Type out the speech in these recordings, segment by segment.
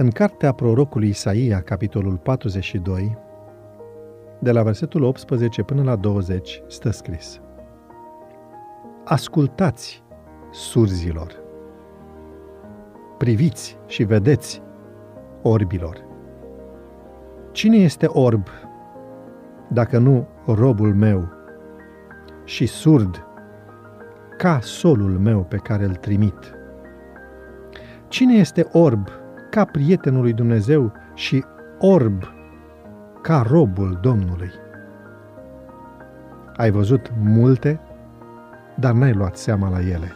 În cartea prorocului Isaia, capitolul 42, de la versetul 18 până la 20, stă scris Ascultați, surzilor! Priviți și vedeți, orbilor! Cine este orb, dacă nu robul meu, și surd, ca solul meu pe care îl trimit? Cine este orb, ca prietenul lui Dumnezeu și orb ca robul Domnului. Ai văzut multe, dar n-ai luat seama la ele.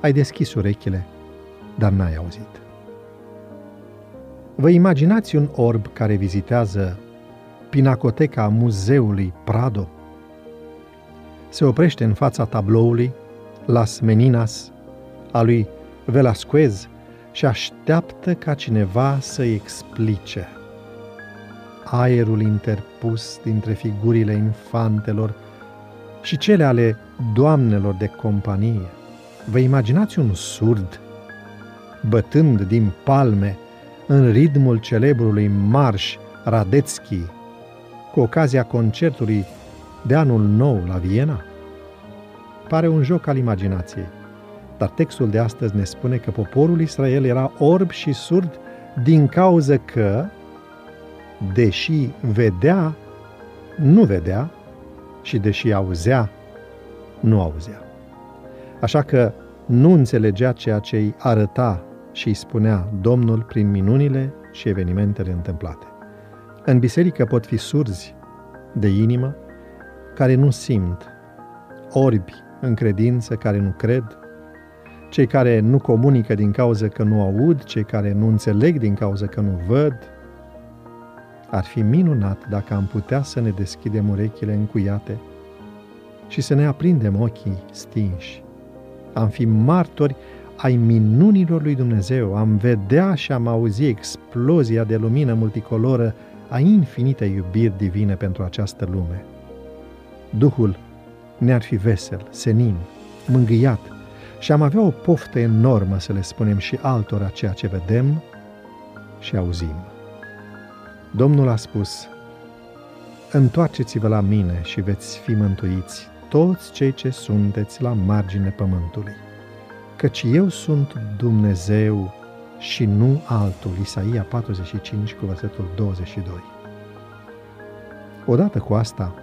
Ai deschis urechile, dar n-ai auzit. Vă imaginați un orb care vizitează pinacoteca muzeului Prado? Se oprește în fața tabloului Las Meninas a lui Velasquez și așteaptă ca cineva să-i explice. Aerul interpus dintre figurile infantelor și cele ale doamnelor de companie. Vă imaginați un surd bătând din palme în ritmul celebrului marș Radetzky cu ocazia concertului de anul nou la Viena? Pare un joc al imaginației. Dar textul de astăzi ne spune că poporul Israel era orb și surd din cauza că, deși vedea, nu vedea și deși auzea, nu auzea. Așa că nu înțelegea ceea ce îi arăta și îi spunea Domnul prin minunile și evenimentele întâmplate. În biserică pot fi surzi de inimă, care nu simt, orbi în credință, care nu cred, cei care nu comunică din cauza că nu aud, cei care nu înțeleg din cauza că nu văd. Ar fi minunat dacă am putea să ne deschidem urechile încuiate și să ne aprindem ochii stinși. Am fi martori ai minunilor lui Dumnezeu, am vedea și am auzi explozia de lumină multicoloră a infinite iubiri divine pentru această lume. Duhul ne-ar fi vesel, senin, mângâiat, și am avea o poftă enormă să le spunem și altora ceea ce vedem și auzim. Domnul a spus, Întoarceți-vă la mine și veți fi mântuiți toți cei ce sunteți la margine pământului, căci eu sunt Dumnezeu și nu altul. Isaia 45 cu versetul 22. Odată cu asta,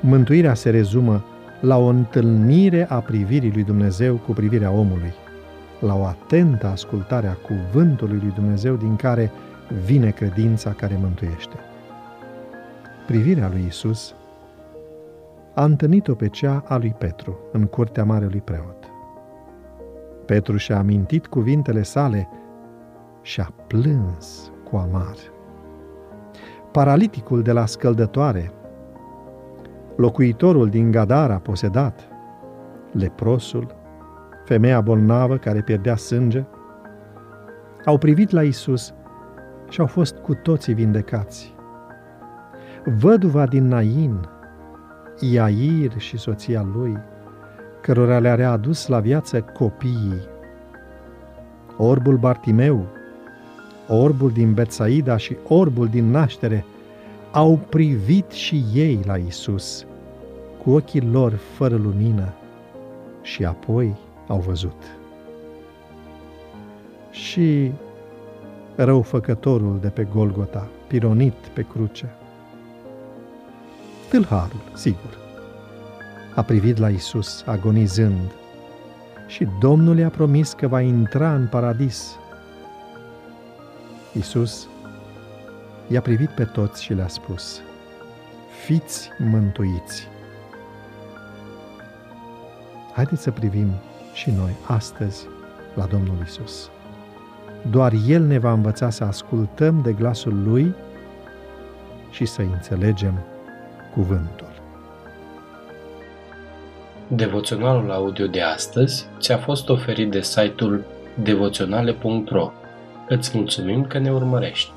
mântuirea se rezumă la o întâlnire a privirii lui Dumnezeu cu privirea omului, la o atentă ascultare a cuvântului lui Dumnezeu din care vine credința care mântuiește. Privirea lui Isus a întâlnit-o pe cea a lui Petru în curtea marelui preot. Petru și-a amintit cuvintele sale și a plâns cu amar. Paraliticul de la scăldătoare locuitorul din Gadara posedat, leprosul, femeia bolnavă care pierdea sânge, au privit la Isus și au fost cu toții vindecați. Văduva din Nain, Iair și soția lui, cărora le-a readus la viață copiii, orbul Bartimeu, orbul din Betsaida și orbul din naștere, au privit și ei la Isus cu ochii lor fără lumină și apoi au văzut. Și răufăcătorul de pe Golgota, pironit pe cruce. Tâlharul, sigur, a privit la Isus agonizând și Domnul i-a promis că va intra în paradis. Isus i-a privit pe toți și le-a spus, Fiți mântuiți! Haideți să privim și noi astăzi la Domnul Isus. Doar El ne va învăța să ascultăm de glasul Lui și să înțelegem cuvântul. Devoționalul audio de astăzi ți-a fost oferit de site-ul devoționale.ro. Îți mulțumim că ne urmărești!